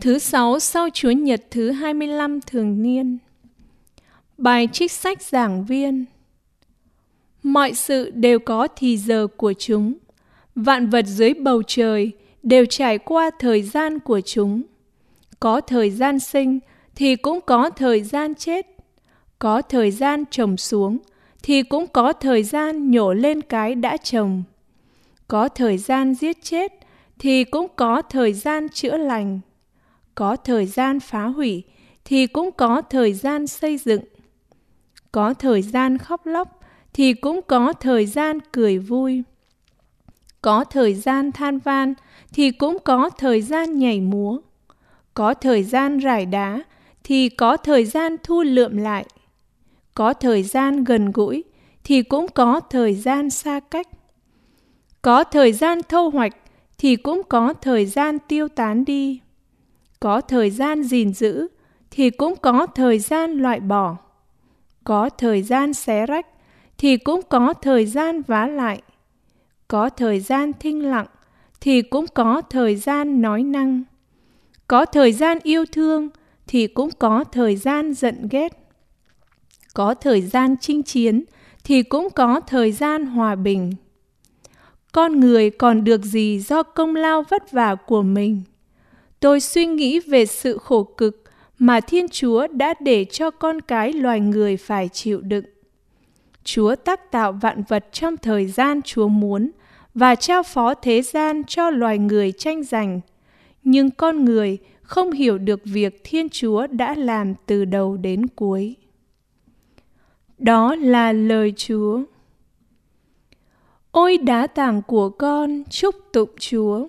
Thứ sáu, sau Chúa Nhật thứ 25 thường niên. Bài trích sách giảng viên Mọi sự đều có thì giờ của chúng. Vạn vật dưới bầu trời đều trải qua thời gian của chúng. Có thời gian sinh thì cũng có thời gian chết. Có thời gian trồng xuống thì cũng có thời gian nhổ lên cái đã trồng. Có thời gian giết chết thì cũng có thời gian chữa lành có thời gian phá hủy thì cũng có thời gian xây dựng có thời gian khóc lóc thì cũng có thời gian cười vui có thời gian than van thì cũng có thời gian nhảy múa có thời gian rải đá thì có thời gian thu lượm lại có thời gian gần gũi thì cũng có thời gian xa cách có thời gian thâu hoạch thì cũng có thời gian tiêu tán đi có thời gian gìn giữ thì cũng có thời gian loại bỏ có thời gian xé rách thì cũng có thời gian vá lại có thời gian thinh lặng thì cũng có thời gian nói năng có thời gian yêu thương thì cũng có thời gian giận ghét có thời gian chinh chiến thì cũng có thời gian hòa bình con người còn được gì do công lao vất vả của mình tôi suy nghĩ về sự khổ cực mà Thiên Chúa đã để cho con cái loài người phải chịu đựng. Chúa tác tạo vạn vật trong thời gian Chúa muốn và trao phó thế gian cho loài người tranh giành. Nhưng con người không hiểu được việc Thiên Chúa đã làm từ đầu đến cuối. Đó là lời Chúa. Ôi đá tảng của con, chúc tụng Chúa.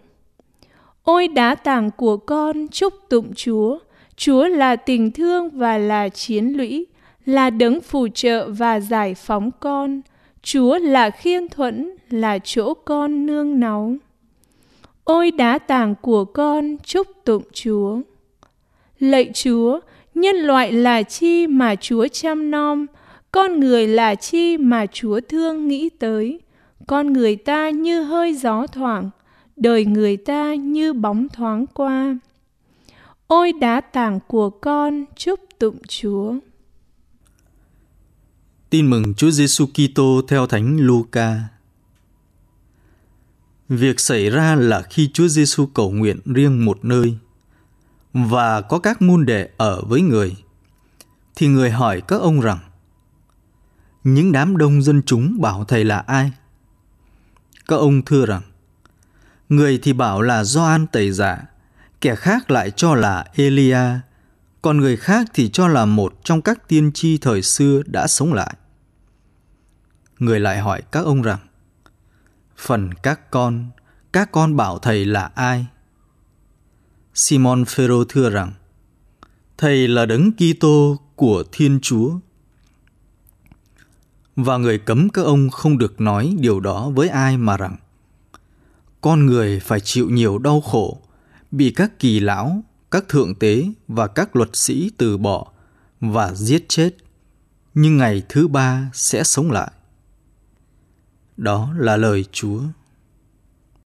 Ôi đá tảng của con chúc tụng Chúa. Chúa là tình thương và là chiến lũy, là đấng phù trợ và giải phóng con. Chúa là khiên thuẫn, là chỗ con nương náu. Ôi đá tảng của con chúc tụng Chúa. Lạy Chúa, nhân loại là chi mà Chúa chăm nom, con người là chi mà Chúa thương nghĩ tới. Con người ta như hơi gió thoảng, đời người ta như bóng thoáng qua. Ôi đá tảng của con, chúc tụng Chúa. Tin mừng Chúa Giêsu Kitô theo Thánh Luca. Việc xảy ra là khi Chúa Giêsu cầu nguyện riêng một nơi và có các môn đệ ở với người, thì người hỏi các ông rằng, những đám đông dân chúng bảo thầy là ai? Các ông thưa rằng Người thì bảo là Gioan tẩy giả, kẻ khác lại cho là Elia, còn người khác thì cho là một trong các tiên tri thời xưa đã sống lại. Người lại hỏi các ông rằng, phần các con, các con bảo thầy là ai? Simon Phêrô thưa rằng, thầy là đấng Kitô của Thiên Chúa. Và người cấm các ông không được nói điều đó với ai mà rằng con người phải chịu nhiều đau khổ, bị các kỳ lão, các thượng tế và các luật sĩ từ bỏ và giết chết, nhưng ngày thứ ba sẽ sống lại. Đó là lời Chúa.